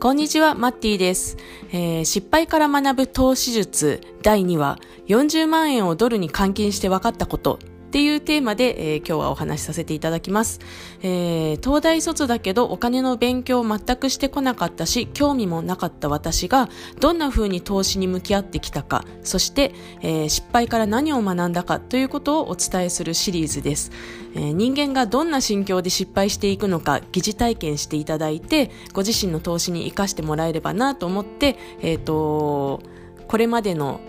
こんにちは、マッティです、えー、失敗から学ぶ投資術第2話、40万円をドルに換金して分かったこと。っていうテーマで、えー、今日はお話しさせていただきます、えー、東大卒だけどお金の勉強を全くしてこなかったし、興味もなかった私がどんな風に投資に向き合ってきたか、そして、えー、失敗から何を学んだかということをお伝えするシリーズです、え人間がどんな心境で失敗していくのか疑似体験していただいて、ご自身の投資に活かしてもらえればなと思って、えっ、と、これまでの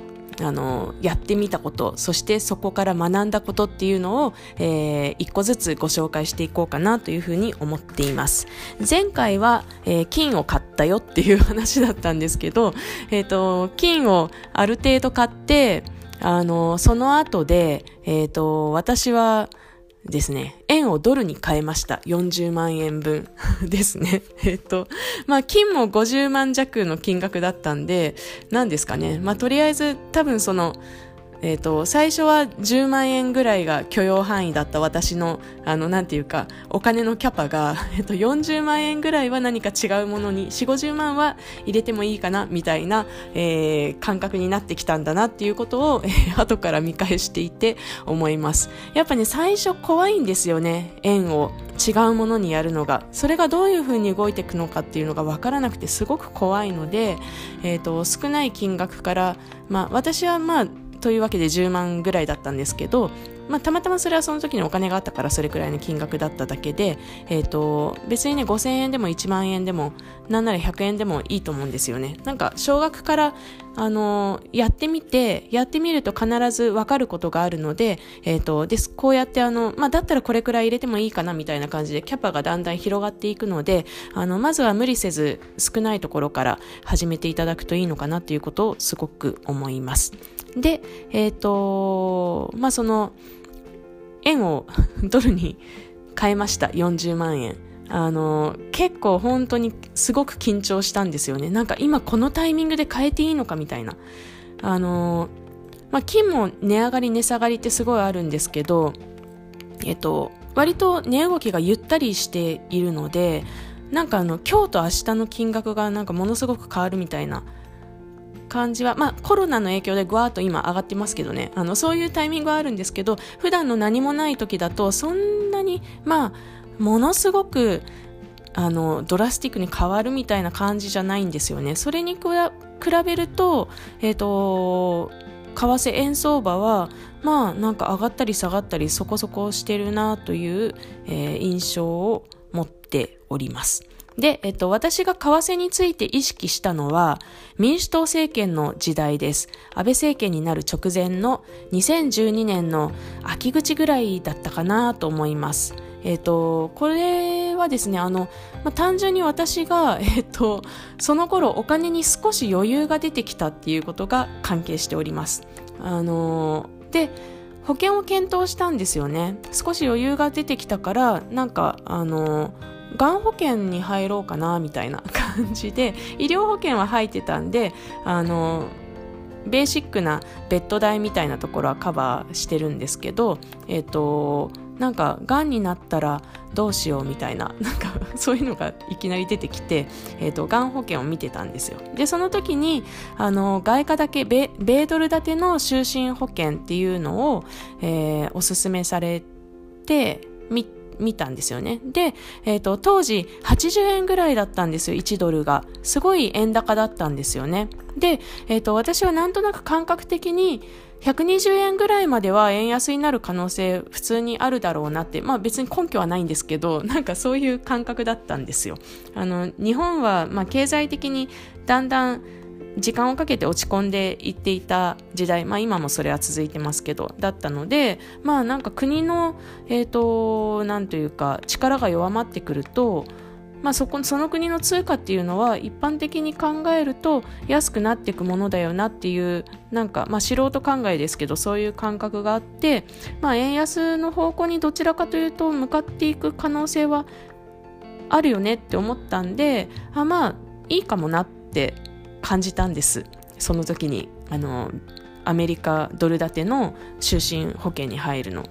あの、やってみたこと、そしてそこから学んだことっていうのを、えー、一個ずつご紹介していこうかなというふうに思っています。前回は、えー、金を買ったよっていう話だったんですけど、えっ、ー、と、金をある程度買って、あの、その後で、えっ、ー、と、私は、ですね、円をドルに変えました。40万円分 ですね。えっと、まあ、金も50万弱の金額だったんで、何ですかね。まあ、とりあえず多分その、え、ー、と、最初は10万円ぐらいが許容範囲だった私の、あの、なんていうか、お金のキャパが、えっ、ー、と、40万円ぐらいは何か違うものに、4、50万は入れてもいいかな、みたいな、えー、感覚になってきたんだなっていうことを、えー、後から見返していて思います。やっぱね、最初怖いんですよね、円を違うものにやるのが。それがどういうふうに動いていくのかっていうのがわからなくてすごく怖いので、えっ、ー、と、少ない金額から、まあ、私はまあ、というわけで10万ぐらいだったんですけど、まあ、たまたまそれはその時にお金があったからそれくらいの金額だっただけで、えーと、別にね5000円でも1万円でもなんなら100円でもいいと思うんですよねなんか少額からあのやってみてやってみると必ず分かることがあるので,、えーと、ですこうやってあの、まあ、だったらこれくらい入れてもいいかなみたいな感じでキャパがだんだん広がっていくのであのまずは無理せず少ないところから始めていただくといいのかなっていうことをすごく思います。で、えっ、ー、と、まあ、その、円を ドルに変えました。40万円。あの、結構本当にすごく緊張したんですよね。なんか今このタイミングで変えていいのかみたいな。あの、まあ、金も値上がり値下がりってすごいあるんですけど、えっと、割と値動きがゆったりしているので、なんかあの、今日と明日の金額がなんかものすごく変わるみたいな感じは、まあ、コロナの影響でぐわーっと今上がってますけどね、あの、そういうタイミングはあるんですけど、普段の何もない時だと、そんなに、まあ、ものすごく、あの、ドラスティックに変わるみたいな感じじゃないんですよね。それに比べると、えっ、ー、と、為替円相場は、まあ、なんか上がったり下がったりそこそこしてるなという、えー、印象を持っております。で、えっと、私が為替について意識したのは、民主党政権の時代です。安倍政権になる直前の2012年の秋口ぐらいだったかなと思います。えっ、と、これはですね、あの、まあ、単純に私が、えっ、と、その頃お金に少し余裕が出てきたっていうことが関係しております。あの、で、保険を検討したんですよね。少し余裕が出てきたから、なんか、あの、がん保険に入ろうかなみたいな感じで 医療保険は入ってたんであのベーシックなベッド代みたいなところはカバーしてるんですけどえっ、ー、となんかがんになったらどうしようみたいな なんかそういうのがいきなり出てきて、えーと、がん保険を見てたんですよ。でその時にあの外貨だけ米米ドル建ての就寝保険っていうのを、えー、おすすめされてみ見たんですよね。で、え、ー、と、当時80円ぐらいだったんですよ、1ドルが。すごい円高だったんですよね。で、え、ー、と、私はなんとなく感覚的に、120円ぐらいまでは円安になる可能性普通にあるだろうなって、まあ別に根拠はないんですけど、なんかそういう感覚だったんですよ。あの、日本はまあ経済的にだんだん時間をかけて落ち込んでいっていた時代、まあ今もそれは続いてますけど、だったので、まあなんか国の、え、ー、と、なんというか力が弱まってくると、まあそこ、その国の通貨っていうのは一般的に考えると安くなっていくものだよなっていう、なんか、まあ素人考えですけど、そういう感覚があって、まあ円安の方向にどちらかというと向かっていく可能性はあるよねって思ったんで、あまあいいかもなって感じたんですその時にあのアメリカドル建ての就寝保険に入るの。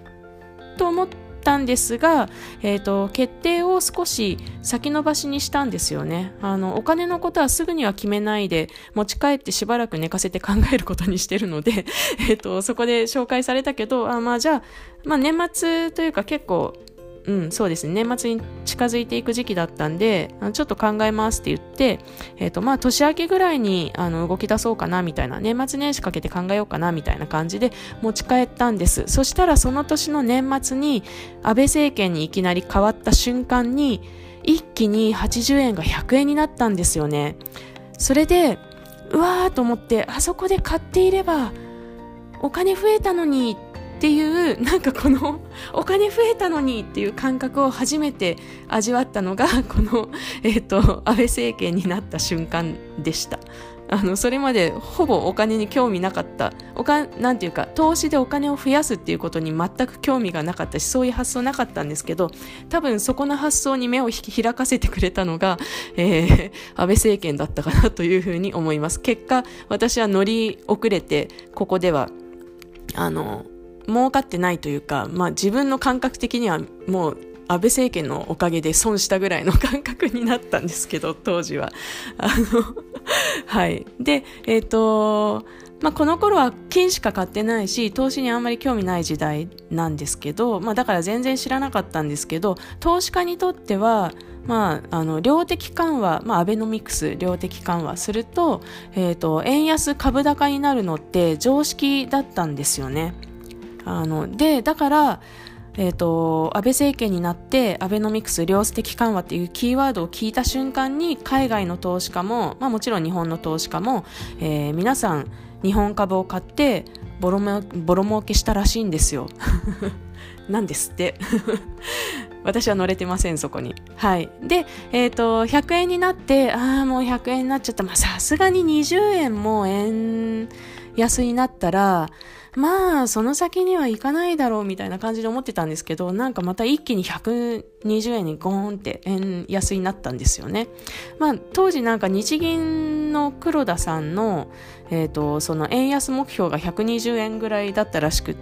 と思ったんですが、えーと、決定を少し先延ばしにしたんですよねあのお金のことはすぐには決めないで持ち帰ってしばらく寝かせて考えることにしてるので、えーと、そこで紹介されたけどあまあじゃあ、まあ、年末というか結構うん、そうですね。年末に近づいていく時期だったんで、ちょっと考えますって言って、えっ、ー、と、まあ、年明けぐらいに、あの、動き出そうかな、みたいな、年末年始かけて考えようかな、みたいな感じで持ち帰ったんです。そしたら、その年の年末に、安倍政権にいきなり変わった瞬間に、一気に80円が100円になったんですよね。それで、うわーと思って、あそこで買っていれば、お金増えたのにっていうなんかこのお金増えたのにっていう感覚を初めて味わったのがこの、えーと、安倍政権になった瞬間でした。あのそれまでほぼお金に興味なかった。おかなんていうか投資でお金を増やすっていうことに全く興味がなかったしそういう発想なかったんですけど多分そこの発想に目を開かせてくれたのが、えー、安倍政権だったかなというふうに思います。結果私は乗り遅れてここではあの儲かってないというか、まあ自分の感覚的にはもう安倍政権のおかげで損したぐらいの感覚になったんですけど、当時は。あの はい。で、えっ、ー、と、まあ、この頃は金しか買ってないし、投資にあんまり興味ない時代なんですけど、まあ、だから全然知らなかったんですけど、投資家にとっては、まあ、あの、量的緩和、まあ、アベノミクス、量的緩和すると、えっ、ー、と、円安株高になるのって常識だったんですよね。あのでだからえーと、安倍政権になってアベノミクス量子的緩和っていうキーワードを聞いた瞬間に海外の投資家も、まあ、もちろん日本の投資家も、えー、皆さん日本株を買ってボロボロ儲けしたらしいんですよ。なんですって 私は乗れてません、そこに。はい。で、え、ー、と、100円になって、ああ、もう100円になっちゃった。さすがに20円も円安になったら、まあ、その先には行かないだろうみたいな感じで思ってたんですけど、なんかまた一気に120円にゴーンって円安になったんですよね。まあ、当時なんか日銀の黒田さんの、えっ、ー、と、その円安目標が120円ぐらいだったらしくっ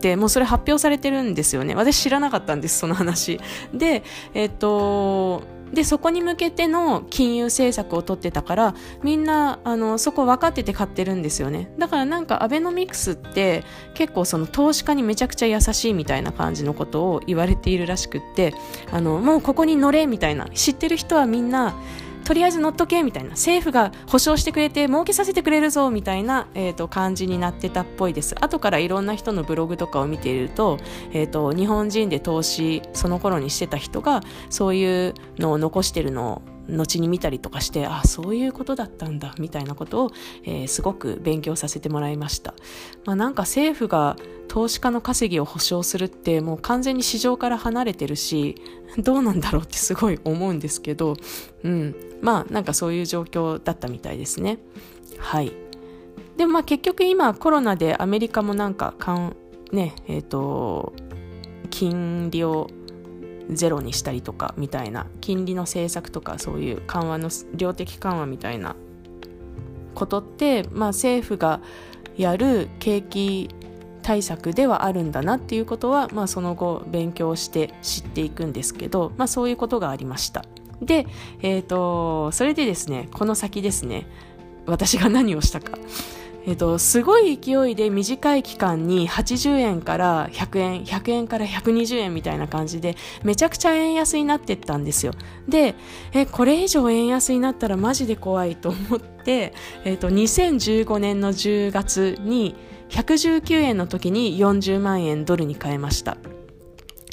て、もうそれ発表されてるんですよね。私知らなかったんです、その話。で、えっ、と、で、そこに向けての金融政策を取ってたから、みんな、あの、そこ分かってて買ってるんですよね。だからなんかアベノミクスって結構その投資家にめちゃくちゃ優しいみたいな感じのことを言われているらしくって、あの、もうここに乗れみたいな、知ってる人はみんな、とりあえず乗っとけみたいな政府が保証してくれて儲けさせてくれるぞみたいな、えーと、感じになってたっぽいです。後からいろんな人のブログとかを見ていると,、えーと、日本人で投資その頃にしてた人がそういうのを残してるのを後に見たりとかしてあそういうことだったんだみたいなことを、えー、すごく勉強させてもらいました、まあ、なんか政府が投資家の稼ぎを保証するってもう完全に市場から離れてるしどうなんだろうって すごい思うんですけど、うん、まあなんかそういう状況だったみたいですね。はい。でもまあ結局今コロナでアメリカもなんかかんねえっ、ー、と金利をゼロにしたりとかみたいな金利の政策とかそういう緩和の量的緩和みたいなことって、まあ、政府がやる景気対策ではあるんだなっていうことは、まあ、その後勉強して知っていくんですけど、まあ、そういうことがありました。で、え、ー、と、それでですね、この先ですね、私が何をしたか。えっ、と、すごい勢いで短い期間に80円から100円、100円から120円みたいな感じで、めちゃくちゃ円安になってったんですよ。で、え、これ以上円安になったらマジで怖いと思って、えっ、と、2015年の10月に、119円の時に40万円ドルに変えました。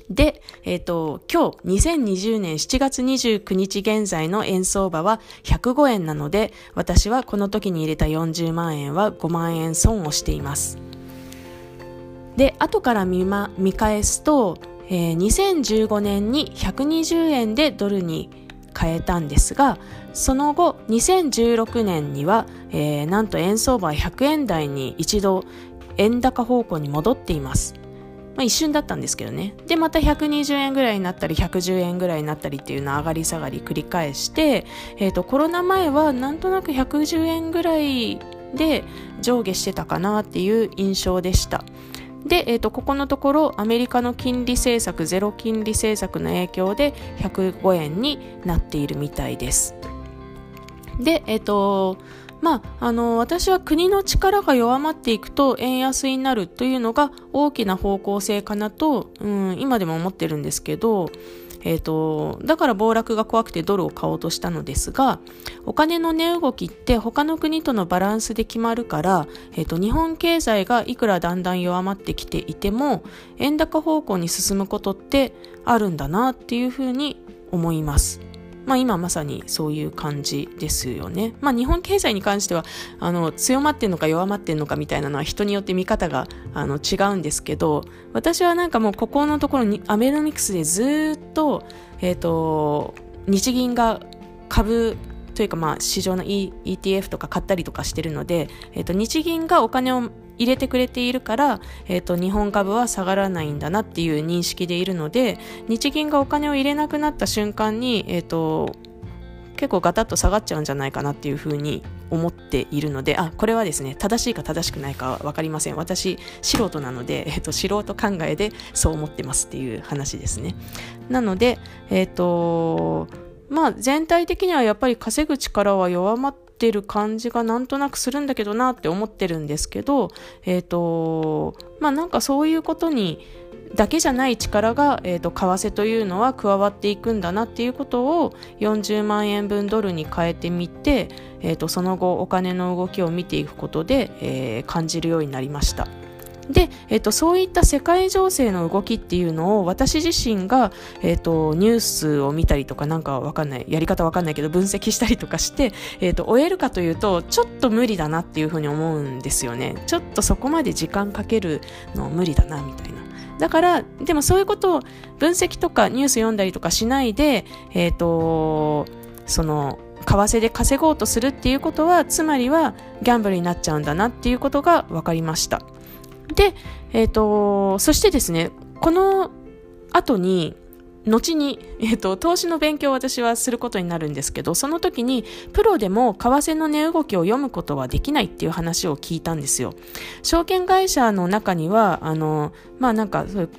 で、えっ、ー、と、今日2020年7月29日現在の円相場は105円なので、私はこの時に入れた40万円は5万円損をしています。で、後から見,、ま、見返すと、えー、2015年に120円でドルに変えたんですが、その後、2016年には、えー、なんと円相場は100円台に一度円高方向に戻っています。まあ、一瞬だったんですけどね。で、また120円ぐらいになったり、110円ぐらいになったりっていうのを上がり下がり繰り返して、え、ー、と、コロナ前はなんとなく110円ぐらいで上下してたかなっていう印象でした。で、え、ー、と、ここのところ、アメリカの金利政策、ゼロ金利政策の影響で105円になっているみたいです。で、えっ、ー、と、まあ、あの私は国の力が弱まっていくと円安になるというのが大きな方向性かなと、うん、今でも思ってるんですけど、えーと、だから暴落が怖くてドルを買おうとしたのですがお金の値動きって他の国とのバランスで決まるから、えーと日本経済がいくらだんだん弱まってきていても円高方向に進むことってあるんだなっていうふうに思います。まあ、今まさにそういう感じですよね。まあ、日本経済に関してはあの強まってんのか弱まってんのかみたいなのは人によって見方があの違うんですけど私はなんかもうここのところにアベノミクスでずっと,、えーと、日銀が株というかまあ市場の、e、ETF とか買ったりとかしてるので、えーと日銀がお金を入れてくれているから、えっ、ー、と、日本株は下がらないんだなっていう認識でいるので、日銀がお金を入れなくなった瞬間に、えっ、ー、と、結構ガタッと下がっちゃうんじゃないかなっていうふうに思っているので、あ、これはですね、正しいか正しくないかはわかりません。私、素人なので、えっ、ー、と、素人考えでそう思ってますっていう話ですね。なので、えっ、と、まあ、全体的にはやっぱり稼ぐ力は弱まってってる感じがなんとなくするんだけどなって思ってるんですけど、えっ、ー、と、まあなんかそういうことにだけじゃない力が、えーと、為替というのは加わっていくんだなっていうことを40万円分ドルに変えてみて、えーとその後お金の動きを見ていくことで、えー、感じるようになりました。で、えっと、そういった世界情勢の動きっていうのを私自身が、えっと、ニュースを見たりとかなんかわかんない、やり方わかんないけど分析したりとかして、えっと、終えるかというと、ちょっと無理だなっていうふうに思うんですよね。ちょっとそこまで時間かけるの無理だな、みたいな。だから、でもそういうことを分析とかニュース読んだりとかしないで、えっ、と、その、為替で稼ごうとするっていうことは、つまりはギャンブルになっちゃうんだなっていうことが分かりました。で、えっ、ー、と、そしてですね、この後に、後に、えっ、ー、と、投資の勉強を私はすることになるんですけど、その時に、プロでも為替の値動きを読むことはできないっていう話を聞いたんですよ。証券会社の中には、あの、まあなんかそういう、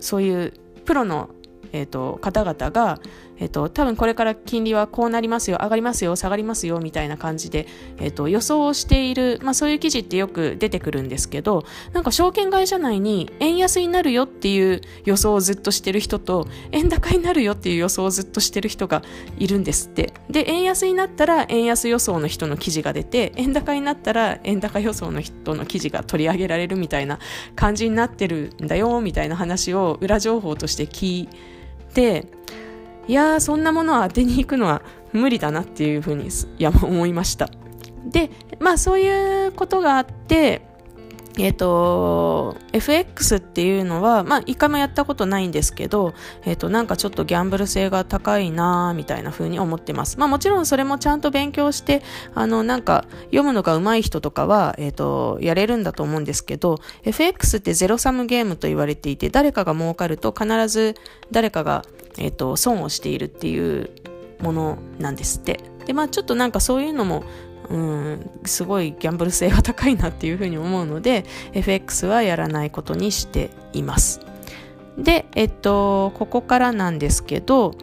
そういうプロの、えっ、ー、と、方々が、えっと、多分これから金利はこうなりますよ、上がりますよ、下がりますよ、みたいな感じで、えっと、予想をしている、まあそういう記事ってよく出てくるんですけど、なんか証券会社内に円安になるよっていう予想をずっとしてる人と、円高になるよっていう予想をずっとしてる人がいるんですって。で、円安になったら円安予想の人の記事が出て、円高になったら円高予想の人の記事が取り上げられるみたいな感じになってるんだよ、みたいな話を裏情報として聞いて、いやーそんなものを当てに行くのは無理だなっていうふうに いや思いましたでまあそういうことがあってえっ、ー、と、FX っていうのは、まあ、一回もやったことないんですけど、えっ、ー、と、なんかちょっとギャンブル性が高いなみたいな風に思ってます。まあ、もちろんそれもちゃんと勉強して、あの、なんか、読むのが上手い人とかは、えっ、ー、と、やれるんだと思うんですけど、FX ってゼロサムゲームと言われていて、誰かが儲かると必ず誰かが、えっ、と、損をしているっていうものなんですって。で、まあ、ちょっとなんかそういうのも、うん、すごいギャンブル性が高いなっていうふうに思うので FX はやらないことにしています。で、えっと、ここからなんですけど、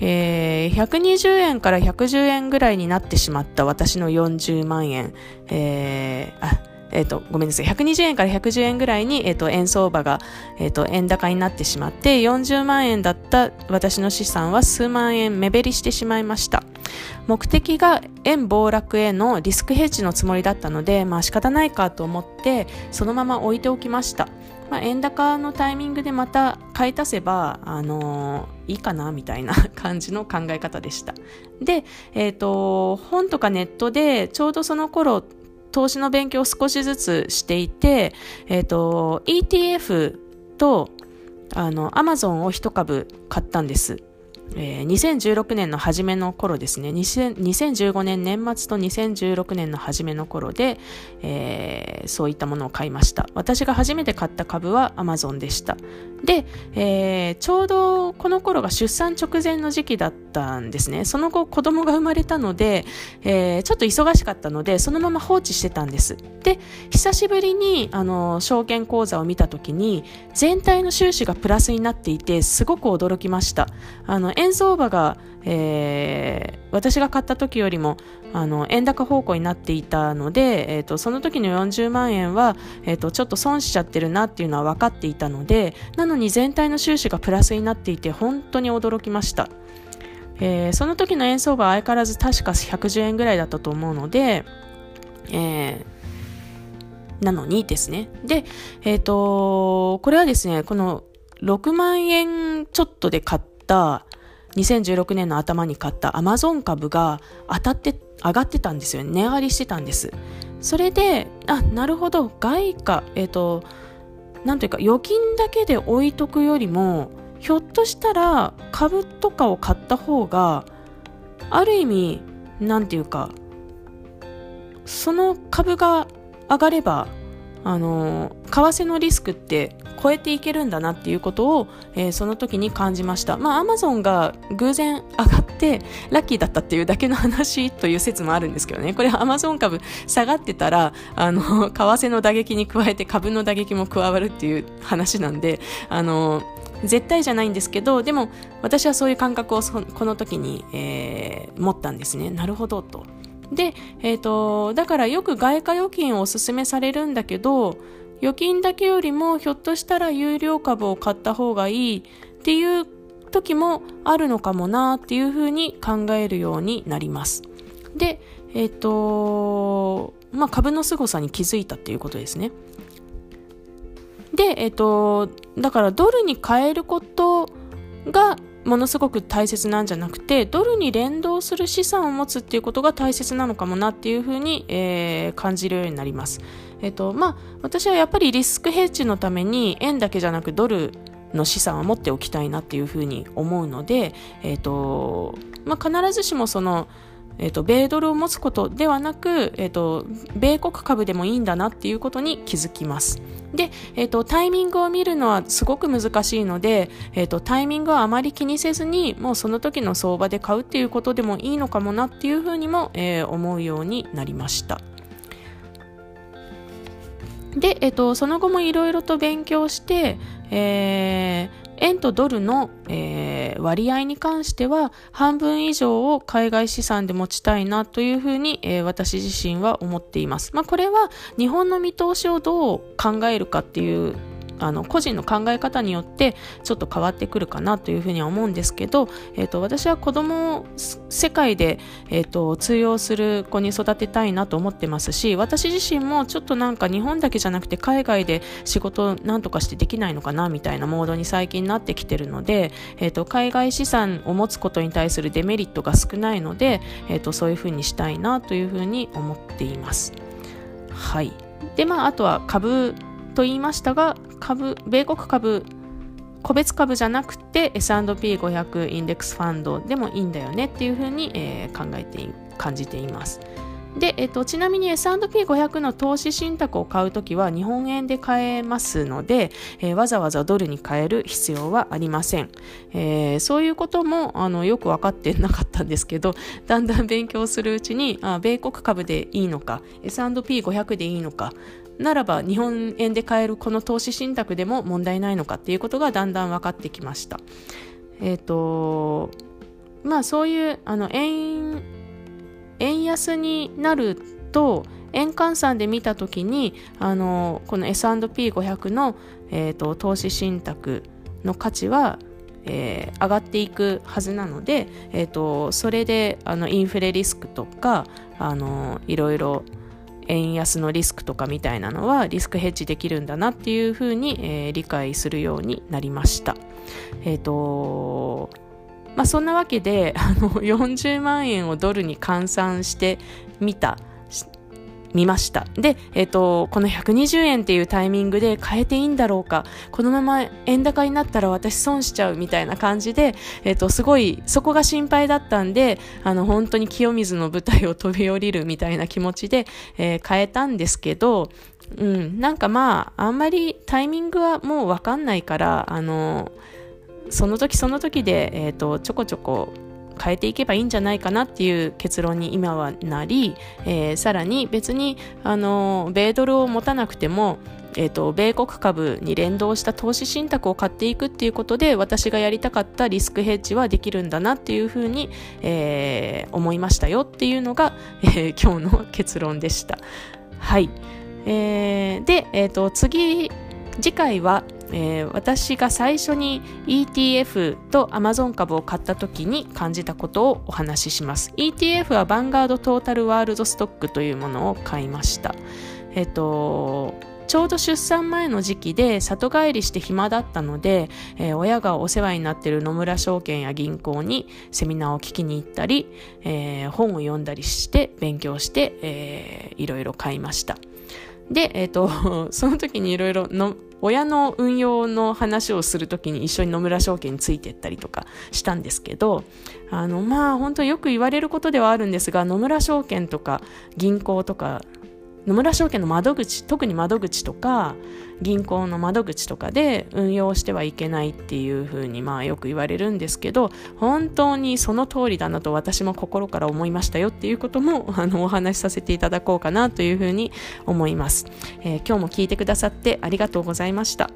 えー、120円から110円ぐらいになってしまった私の40万円、えー、あ、えっ、ー、と、ごめんなさい。120円から110円ぐらいに、えっ、ー、と、円相場が、えっ、ー、と、円高になってしまって、40万円だった私の資産は数万円目減りしてしまいました。目的が円暴落へのリスクヘッジのつもりだったので、まあ仕方ないかと思って、そのまま置いておきました。まあ、円高のタイミングでまた買い足せば、あのー、いいかなみたいな 感じの考え方でした。で、えっ、ー、と、本とかネットでちょうどその頃、投資の勉強を少しずつしていて、えっ、ー、と、ETF と、あの、アマゾンを一株買ったんです。えー、2016年の初めの頃ですね。2015年年末と2016年の初めの頃で、えー、そういったものを買いました。私が初めて買った株は Amazon でした。で、えー、ちょうどこの頃が出産直前の時期だったたんですね。その後子供が生まれたので、えー、ちょっと忙しかったのでそのまま放置してたんです。で久しぶりにあの証券口座を見た時に全体の収支がプラスになっていてすごく驚きました。あの円相場が、えー、私が買った時よりもあの円高方向になっていたので、えーと、その時の40万円は、えーと、ちょっと損しちゃってるなっていうのは分かっていたのでなのに全体の収支がプラスになっていて本当に驚きました、えー、その時の円相場は相変わらず確か110円ぐらいだったと思うので、えー、なのにですね。で、えっ、ー、とこれはですねこの6万円ちょっとで買った2016年の頭に買ったアマゾン株が当たって上がってたんですよ。値上がりしてたんです。それであなるほど。外貨えっ、ー、となんというか預金だけで置いとくよりもひょっとしたら株とかを買った方がある意味なんていうかその株が上がればあの為替のリスクって超えていけるんだなっていうことを、えー、その時に感じました。まあ、アマゾンが偶然上がってラッキーだったっていうだけの話という説もあるんですけどね。これアマゾン株下がってたら、あの、為替の打撃に加えて株の打撃も加わるっていう話なんで、あの、絶対じゃないんですけど、でも私はそういう感覚をこの時に、えー、持ったんですね。なるほどと。で、え、ー、と、だからよく外貨預金をおすすめされるんだけど、預金だけよりもひょっとしたら有料株を買った方がいいっていう時もあるのかもなっていうふうに考えるようになります。で、えっ、ー、と、まあ、株の凄さに気づいたっていうことですね。で、えっ、と、だからドルに変えることがものすごく大切なんじゃなくてドルに連動する資産を持つっていうことが大切なのかもなっていうふうに、えー、感じるようになります。えっ、とまあ、私はやっぱりリスクヘッジのために円だけじゃなくドルの資産を持っておきたいなっていうふうに思うので、えっ、とまあ、必ずしもそのえっ、ー、と、米ドルを持つことではなく、えっ、ー、と、米国株でもいいんだなっていうことに気づきます。で、えっ、ー、と、タイミングを見るのはすごく難しいので、えっ、と、タイミングはあまり気にせずに、もうその時の相場で買うっていうことでもいいのかもなっていうふうにも、え思うようになりました。で、えっと、その後もいろいろと勉強して、えー、円とドルの、えー、割合に関しては半分以上を海外資産で持ちたいなというふうに、えー、私自身は思っています。まあ、これは日本の見通しをどう考えるかっていうあの個人の考え方によってちょっと変わってくるかなというふうには思うんですけど、えーと、私は子供を世界で、えーと、通用する子に育てたいなと思ってますし私自身もちょっとなんか日本だけじゃなくて海外で仕事なんとかしてできないのかなみたいなモードに最近なってきてるので、えーと、海外資産を持つことに対するデメリットが少ないので、えー、とそういうふうにしたいなというふうに思っています。はいでまあ、あとは株と言いましたが株米国株個別株じゃなくて S&P500 インデックスファンドでもいいんだよねっていうふうに、えー、考えて感じています。で、えっと、ちなみに S&P500 の投資信託を買うときは日本円で買えますので、えー、わざわざドルに変える必要はありません。えー、そういうこともあのよく分かってなかったんですけど、だんだん勉強するうちに、あ米国株でいいのか、S&P500 でいいのか、ならば日本円で買えるこの投資信託でも問題ないのかっていうことがだんだん分かってきました。えっ、ー、とまあそういうあの円円安になると円換算で見た時にあのこの S&P500 の、えーと、投資信託の価値は、えー、上がっていくはずなので、えーと、それであのインフレリスクとかあのいろいろ円安のリスクとかみたいなのはリスクヘッジできるんだなっていうふうに、えー、理解するようになりました。えっ、ー、とまあ、そんなわけで あの40万円をドルに換算してみた見ました。で、えっ、ー、と、この120円っていうタイミングで変えていいんだろうか、このまま円高になったら私損しちゃうみたいな感じで、えっ、ー、と、すごい、そこが心配だったんで、あの、本当に清水の舞台を飛び降りるみたいな気持ちで、えー、変えたんですけど、うん、なんかまあ、あんまりタイミングはもうわかんないから、あの、その時その時で、えっ、と、ちょこちょこ変えていけばいいんじゃないかなっていう結論に今はなり、えー、さらに別にあの米ドルを持たなくてもえーと、米国株に連動した投資信託を買っていくっていうことで私がやりたかったリスクヘッジはできるんだなっていうふうに、えー、思いましたよっていうのが、えー、今日の結論でした。はい、えー、で、えーと次次回はえー、私が最初に ETF と Amazon 株を買った時に感じたことをお話しします ETF はバンガードトータルワールドストックというものを買いましたえっ、ー、とちょうど出産前の時期で里帰りして暇だったので、えー、親がお世話になっている野村証券や銀行にセミナーを聞きに行ったり、えー、本を読んだりして勉強して、えー、いろいろ買いました。で、えっ、ー、と、その時にいろいろの親の運用の話をするときに一緒に野村証券についてったりとかしたんですけど、あの、まあ本当よく言われることではあるんですが、野村証券とか銀行とか野村証券の窓口特に窓口とか銀行の窓口とかで運用してはいけないっていうふうにまあよく言われるんですけど本当にその通りだなと私も心から思いましたよっていうことも あのお話しさせていただこうかなというふうに思います、えー、今日も聞いてくださってありがとうございました。